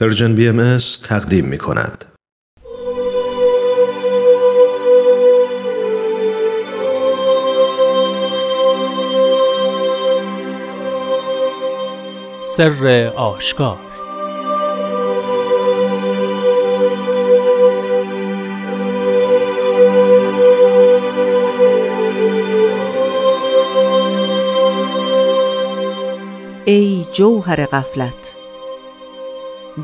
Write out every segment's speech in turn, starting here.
پرژن بی ام تقدیم می کند. سر آشکار ای جوهر غفلت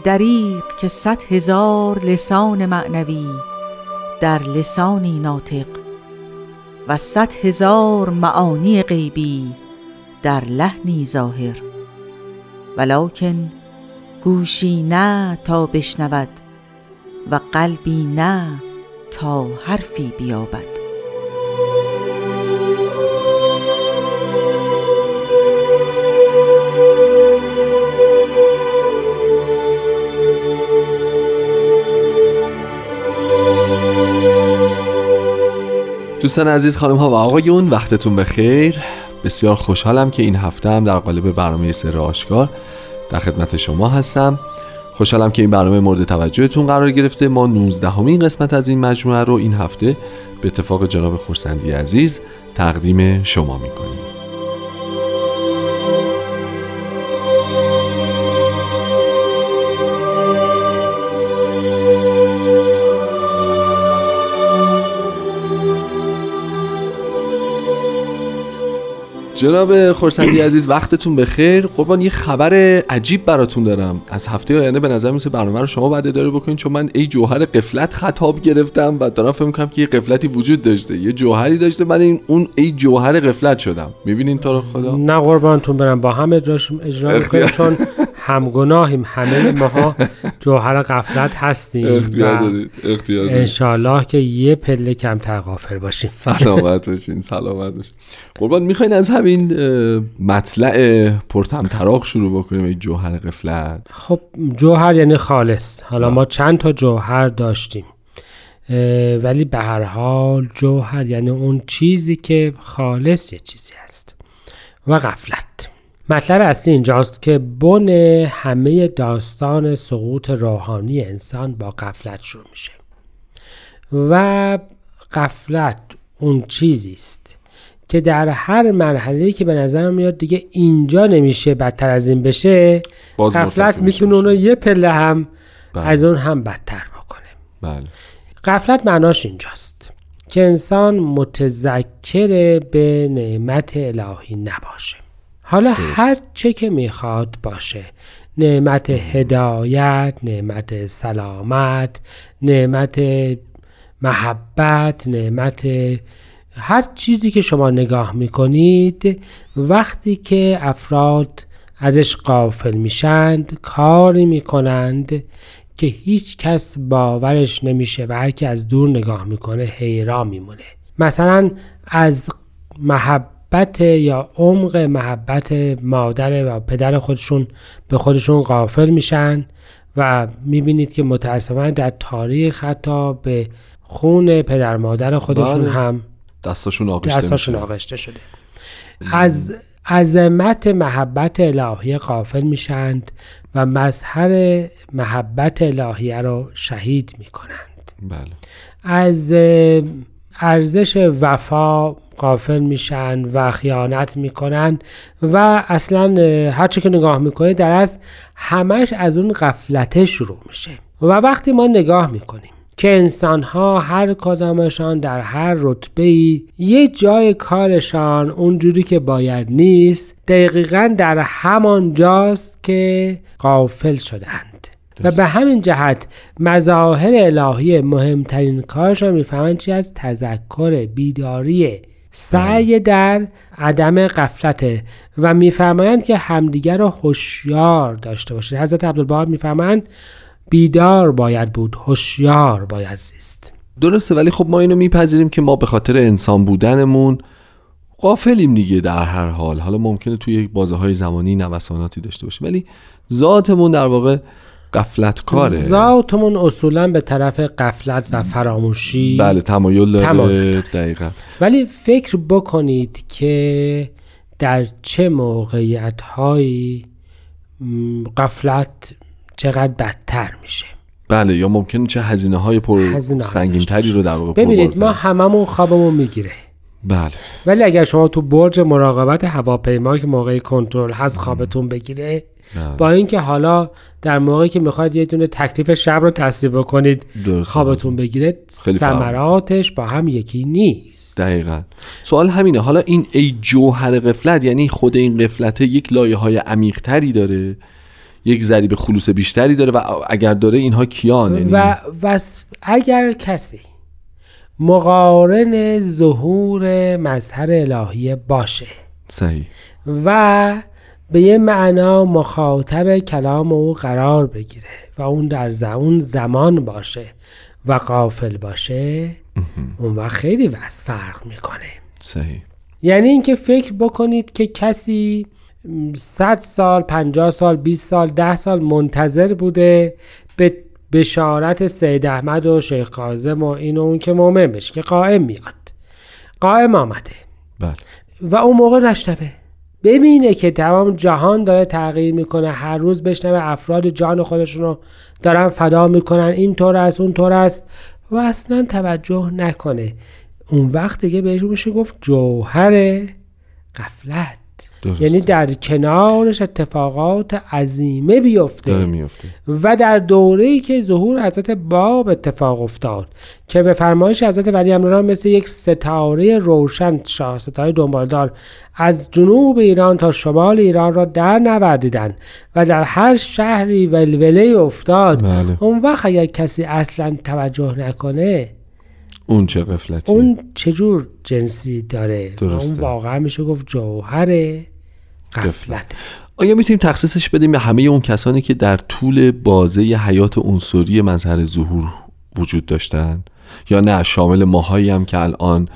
دریق که صد هزار لسان معنوی در لسانی ناطق و صد هزار معانی غیبی در لحنی ظاهر. ولکن گوشی نه تا بشنود و قلبی نه تا حرفی بیابد. دوستان عزیز خانم ها و آقایون وقتتون بخیر. بسیار خوشحالم که این هفته هم در قالب برنامه سر آشکار در خدمت شما هستم. خوشحالم که این برنامه مورد توجهتون قرار گرفته. ما 19 همین قسمت از این مجموعه رو این هفته به اتفاق جناب خورسندی عزیز تقدیم شما می‌کنیم. جناب خورسندی عزیز وقتتون بخیر. قربان یه خبر عجیب براتون دارم. از هفته آینده به نظر میسه برنامه رو شما بعد اداره بکنین چون من ای جوهر قفلت خطاب گرفتم و دارم فکر می‌کنم که یه قفلتی وجود داشته. یه جوهری داشته من این اون ای جوهر قفلت شدم. می‌بینین تو رو خدا؟ نه قربانتون برم با هم اجراش اجرا چون همگناهیم. همه ماها جوهر قفلت هستیم اختیار دارید اختیار دارید انشالله که یه پله کمتر غافل باشیم. سلامت باشین سلامت باشین. قربان می‌خواین از همین مطلع پرتمطراق شروع بکنیم این جوهر قفلت خب جوهر یعنی خالص. حالا ما چند تا جوهر داشتیم. ولی به هر حال جوهر یعنی اون چیزی که خالص یه چیزی هست و غفلت. مطلب اصلی اینجاست که بن همه داستان سقوط روحانی انسان با غفلت شروع میشه و غفلت اون چیزی است که در هر مرحله که به نظر میاد دیگه اینجا نمیشه بدتر از این بشه غفلت می‌تونه اونو یه پله هم بله. از اون هم بدتر بکنه بله. غفلت معناش اینجاست که انسان متذکر به نعمت الهی نباشه حالا هر چه که می‌خواد باشه. نعمت هدایت نعمت سلامت نعمت محبت نعمت هر چیزی که شما نگاه می‌کنید وقتی که افراد ازش قافل میشند کاری می‌کنند که هیچ کس باورش نمیشه و هر کی از دور نگاه می‌کنه حیران میمونه. مثلا از محبت یا عمق محبت مادر و پدر خودشون به خودشون قافل میشن و می‌بینید که متاسفانه در تاریخ حتی به خون پدر مادر خودشون بله. هم دستاشون آغشته, دستاشون آغشته شده از عظمت محبت الهی قافل میشند و مظهر محبت الهیه رو شهید می‌کنند بله. از ارزش وفا قافل میشن و خیانت می‌کنن و اصلا هرچه که نگاه می‌کنه در از همش از اون غفلته شروع میشه. و وقتی ما نگاه می‌کنیم که انسان ها هر کدامشان در هر رتبه ای یه جای کارشان اونجوری که باید نیست دقیقا در همان جاست که قافل شدند و به همین جهت مظاهر الهی مهمترین کارشان می‌فهمند چی از تذکر بیداری. سعی در عدم قفلته و میفرمایند که همدیگر رو هوشیار داشته باشید. حضرت عبدالبها میفرمایند بیدار باید بود هوشیار باید زیست. درسته ولی خب ما اینو میپذیریم که ما به خاطر انسان بودنمون قافلیم دیگه در هر حال. حالا ممکنه توی یک بازه های زمانی نوساناتی داشته باشیم. ولی ذاتمون در واقع قفلت کاره ذاتمون اصولا به طرف قفلت و فراموشی بله تمایل داره. تمایل داره. دقیقا. ولی فکر بکنید که در چه موقعیت هایی قفلت چقدر بدتر میشه؟ بله یا ممکن چه هزینه های پر سنگین تری رو در واقع ببینید. ما هممون خوابمون می‌گیره. بله. ولی اگر شما تو برج مراقبت هواپیما که موقع کنترل هست خوابتون بگیره بله. با اینکه حالا در موقعی که می‌خواید یه دونه تکلیف شب رو تصدیق بکنید درسته. خوابتون بگیره. ثمراتش با هم یکی نیست دقیقا سوال همینه حالا این ای جوهر قفلت یعنی خود این قفلت یک لایه های عمیق تری داره یک ضریب خلوص بیشتری داره و اگر داره اینها کیان یعنی و, و اگر کسی مقارن ظهور مظهر الهی باشه صحیح و به یه معنا مخاطب کلام او قرار بگیره و اون در ز- اون زمان باشه و قافل باشه اون وقت خیلی وضع فرق می‌کنه. صحیح. یعنی اینکه فکر بکنید که کسی م، 100 سال 50 سال 20 سال 10 سال منتظر بوده به بشارت سید احمد و شیخ کاظم و این و اون که مؤمن بشه که قائم میاد. قائم آمده. بله. و اون موقع نشنوه. ببینه که تمام جهان داره تغییر می‌کنه. هر روز بشنوه افراد جان خودشون رو دارن فدا می‌کنن. این طور است اون طور است. و اصلا توجه نکنه. اون وقت دیگه بهش میشه گفت جوهر قفلت درست یعنی در کنارش اتفاقات عظیمه بیفته. میفته. و در دوره ای که ظهور حضرت باب اتفاق افتاد که به فرمایش حضرت ولی امران مثل یک ستاره روشن شاه ستاره دنبالدار از جنوب ایران تا شمال ایران را در نوردیدن و در هر شهری ولوله افتاد. بله. اون وقت اگر کسی اصلا توجه نکنه اون چه قفلتی اون چجور جنسی داره؟ و اون درسته. واقعا میشه گفت جوهر قفلت. آیا می‌تونیم تخصیصش بدیم به همه اون کسانی که در طول بازه حیات عنصری مظهر ظهور وجود داشتن؟ یا نه شامل ماهایی هم که الان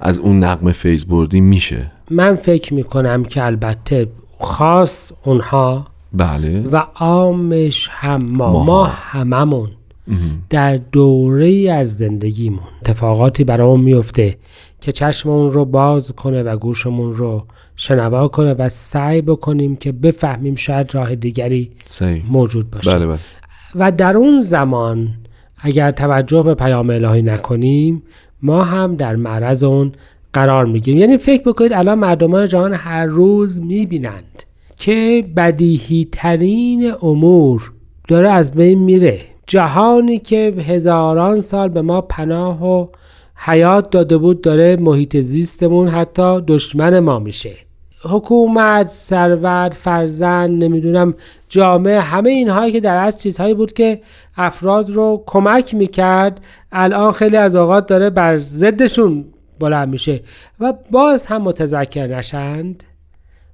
از اون نقم فیض بردیم میشه؟ من فکر می‌کنم که البته خاص اونها بله. و عامش هم ما ماها. ما هممون در دوره از زندگیمون. اتفاقاتی برامون میفته که چشممون رو باز کنه و گوشمون رو شنوا کنه و سعی بکنیم که بفهمیم شاید راه دیگری صحیح. موجود باشه. بله بله. و در اون زمان اگر توجه به پیام الهی نکنیم ما هم در معرض اون قرار می‌گیریم. یعنی فکر بکنید الان مردمان جهان هر روز می‌بینند که بدیهی ترین امور داره از بین میره. جهانی که هزاران سال به ما پناه و حیات داده بود داره محیط زیستمون حتی دشمن ما میشه. حکومت ثروت فرزند نمی‌دونم جامعه همه اینهایی که در از چیزهایی بود که افراد رو کمک می‌کرد الان خیلی از اوقات داره بر ضدشون بلند میشه. و باز هم متذکر نشند.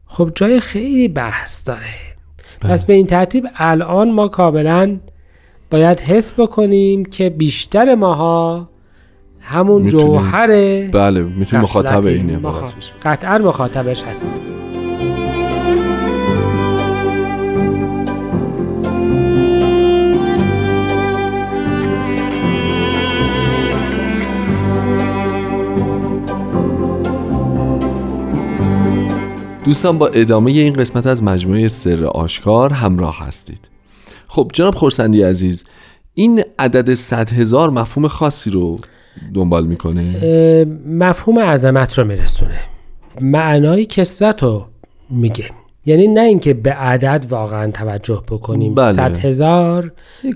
خب جای خیلی بحث داره. پس به این ترتیب الان ما کاملا باید حس بکنیم که بیشتر ماها همون میتونیم- جوهر بله می‌تونیم مخاطب غفلتیم. این عبارت. قطعا مخاطبش هستیم دوستان با ادامه این قسمت از مجموعه سر آشکار همراه هستید خب جناب خورسندی عزیز این عدد صد هزار مفهوم خاصی رو دنبال می‌کنه؟ مفهوم عظمت رو میرسونه. معنای کسرت رو میگه. یعنی نه اینکه به عدد واقعا توجه بکنیم. بله. صد هزار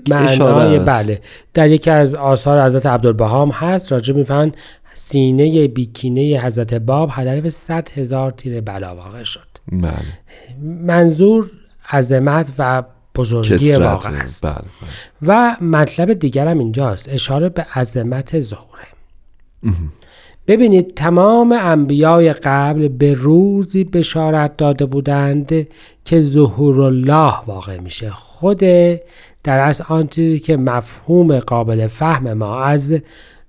معنای. بله. در یکی از آثار حضرت عبدالبهام هست راجع می‌فهمن سینه بیکینه حضرت باب هدف صد هزار تیر بلا واقع شد. بله. منظور عظمت و بزرگی واقع است. بله, بله. و مطلب دیگرم اینجاست. اشاره به عظمت ظهوره. ببینید تمام انبیای قبل به روزی بشارت داده بودند که ظهور الله واقع میشه. خود در از آن چیزی که مفهوم قابل فهم ما از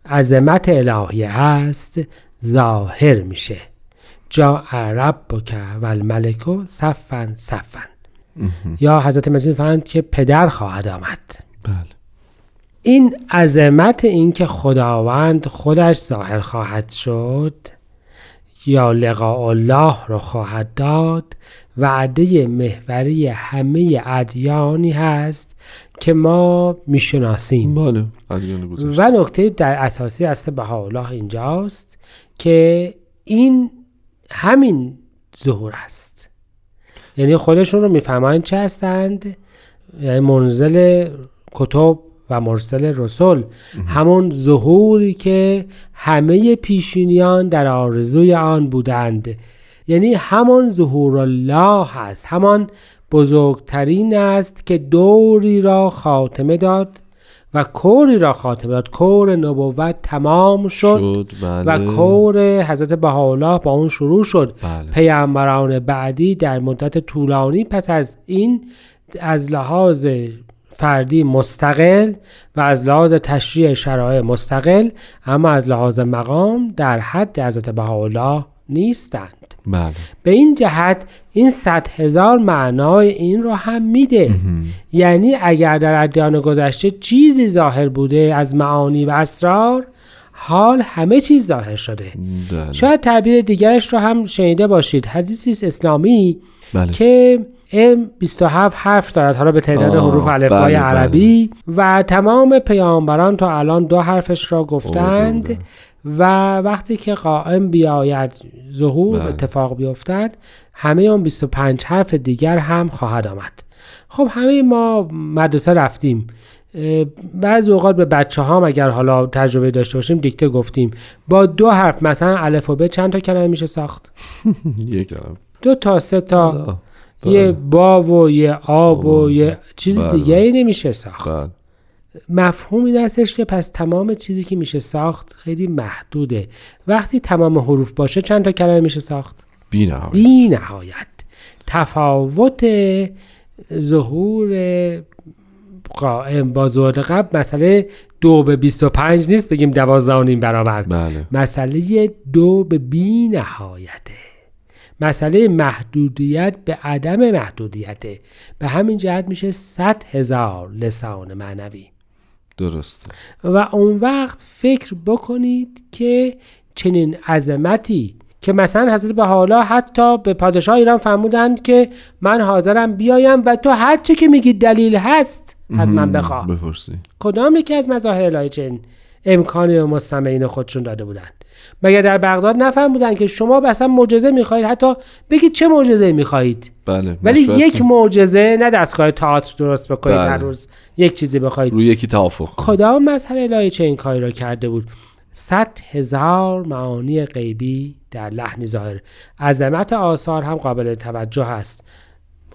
عظمت الهی هست ظاهر میشه. جا ربک و الملکو صفا صفا. یا حضرت مسیح فرمود که پدر خواهد آمد. بله. این عظمت این که خداوند خودش ظاهر خواهد شد یا لقاء الله رو خواهد داد وعده محوری همه ادیانی هست که ما می‌شناسیم. بله و نکته در اساسی است بهاءالله اینجاست که این همین ظهور است. یعنی خودشون رو می‌فهمند چه هستند. یعنی منزل کتب و مرسل رسول. همون ظهوری که همه پیشینیان در آرزوی آن بودند. یعنی همان ظهور الله هست. همان بزرگترین است که دوری را خاتمه داد. و کوری را خاتمه داد کور نبوت تمام شد, شد بله. و کور حضرت بهاءالله با اون شروع شد بله. پیامبران بعدی در مدت طولانی پس از این از لحاظ فردی مستقل و از لحاظ تشریع شرایع مستقل اما از لحاظ مقام در حد حضرت بهاءالله نیستند بله به این جهت این صد هزار معنای این رو هم میده یعنی اگر در ادیان گذشته چیزی ظاهر بوده از معانی و اسرار حال همه چیز ظاهر شده بله. شاید تعبیر دیگرش رو هم شنیده باشید حدیثی اسلامی بله. که علم 27 حرف دارد حالا به تعداد حروف الفبای بله، بله. عربی و تمام پیامبران تا الان دو حرفش را گفتند. و وقتی که قائم بیاید ظهور بله. اتفاق بیفتد همه اون 25 حرف دیگر هم خواهد آمد خب همه ما مدرسه رفتیم بعضی اوقات به بچه ها اگر حالا تجربه داشته باشیم دیکته گفتیم با دو حرف مثلا الف و ب چند تا کلمه میشه ساخت یک کلمه. دو تا سه تا یه بله. با و یه آب و. یه چیز بله. دیگه ای نمیشه ساخت بله. مفهوم این هستش که پس تمام چیزی که میشه ساخت خیلی محدوده. وقتی تمام حروف باشه چند تا کلمه میشه ساخت؟ بی نهایت. بی نهایت. تفاوت ظهور قائم با ظهور قبل مسئله دو به 25 نیست بگیم دوازده و نیم برابر. بله. مسئله دو به بی نهایته مسئله محدودیت به عدم محدودیته به همین جهت میشه 100 هزار لسان معنوی. درسته. و اون وقت فکر بکنید که چنین عظمتی که مثلا حضرت به حالا حتی به پادشاه ایران فرمودند که من حاضرم بیایم و تو هر چه که میگی دلیل هست از من بخواه. بپرسی. کدام یکی از مظاهر الهی چنین امکانی به مستمعین خودشون داده بودند مگر در بغداد نفرمودند که شما اصلا معجزه می‌خواهید؟ حتی بگید چه معجزه می‌خواهید. بله ولی یک. معجزه نه دستگاه تئاتر درست بکنید بله. هر روز. یک چیزی بخواید روی یکی توافق. کدام مظهر الهی چه این کاری را کرده بود؟ صد هزار معانی غیبی در لحنی ظاهر. عظمت آثار هم قابل توجه است.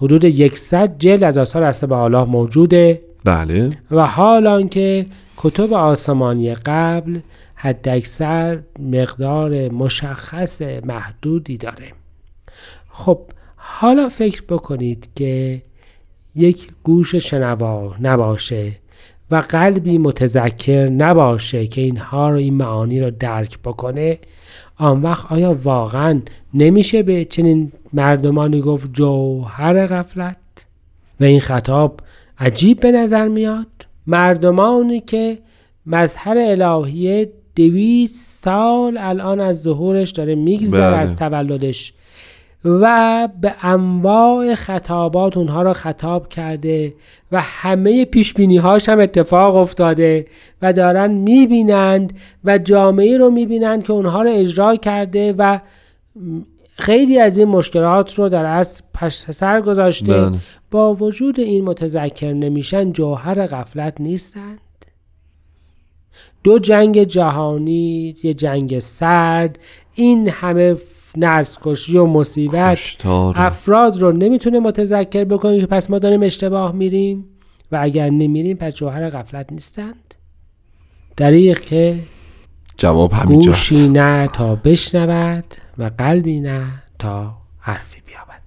حدود یکصد جلد از آثار هسته به الله موجوده. بله. و حال آنکه کتب آسمانی قبل حداکثر مقدار مشخص محدودی داره. خب حالا فکر بکنید که یک گوش شنوا نباشه و قلبی متذکر نباشه که اینها رو این معانی رو درک بکنه آن وقت آیا واقعا نمیشه به چنین مردمانی گفت جوهر غفلت؟ و این خطاب عجیب به نظر میاد؟ مردمانی که مظهر الهیه دویست سال الان از ظهورش داره میگذره بله. از تولدش و به انواع خطابات اونها را خطاب کرده و همه پیشبینی هاش هم اتفاق افتاده و دارن می‌بینند و جامعه رو می‌بینند که اونها رو اجرا کرده و خیلی از این مشکلات رو در اصل پشت سر گذاشته بله. با وجود این متذکر نمیشن جوهر غفلت نیستند. دو جنگ جهانی یه جنگ سرد این همه نسل و مصیبت افراد رو نمی‌تونه متذکر بکنه که پس ما داریم اشتباه میریم و اگر نمیریم پس جوهر غفلت نیستند. دریغ که جواب همینجاست. گوشی نه تا بشنود. و قلبی نه تا حرفی بیابد.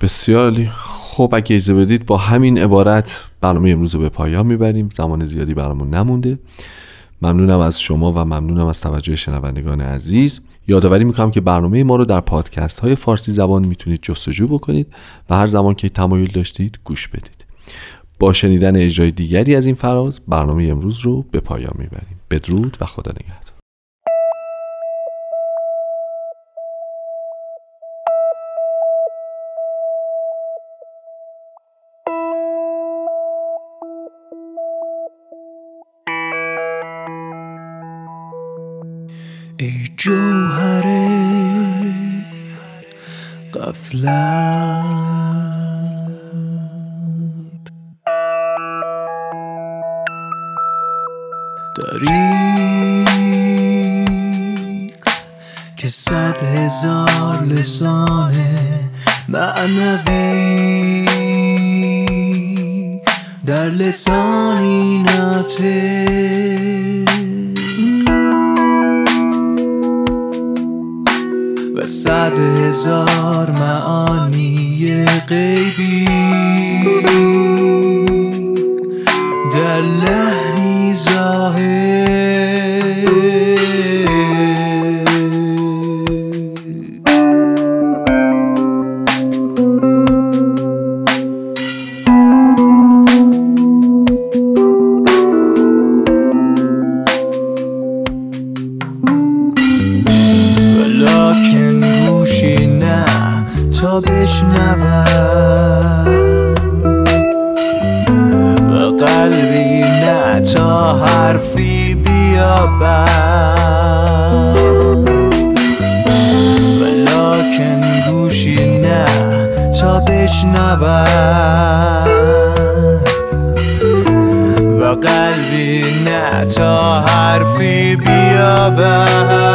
بسیار خب اگه اجازه بدید با همین عبارت برنامه امروز رو به پایان می‌بریم. زمان زیادی برامون نمونده. ممنونم از شما و ممنونم از توجه شنوندگان عزیز. یادآوری می‌کنم که برنامه ما رو در پادکست های فارسی زبان می‌تونید جستجو بکنید و هر زمان که تمایل داشتید گوش بدید. با شنیدن اجرای دیگری از این فراز برنامه امروز رو به پایان می‌بریم. بدرود و خدا نگهدار. قفلت دریق که صد هزار لسان معنوی در لسانی ناطق. صد هزار معانی غیبی بشنوم و قلبی نه تا حرفی بیابم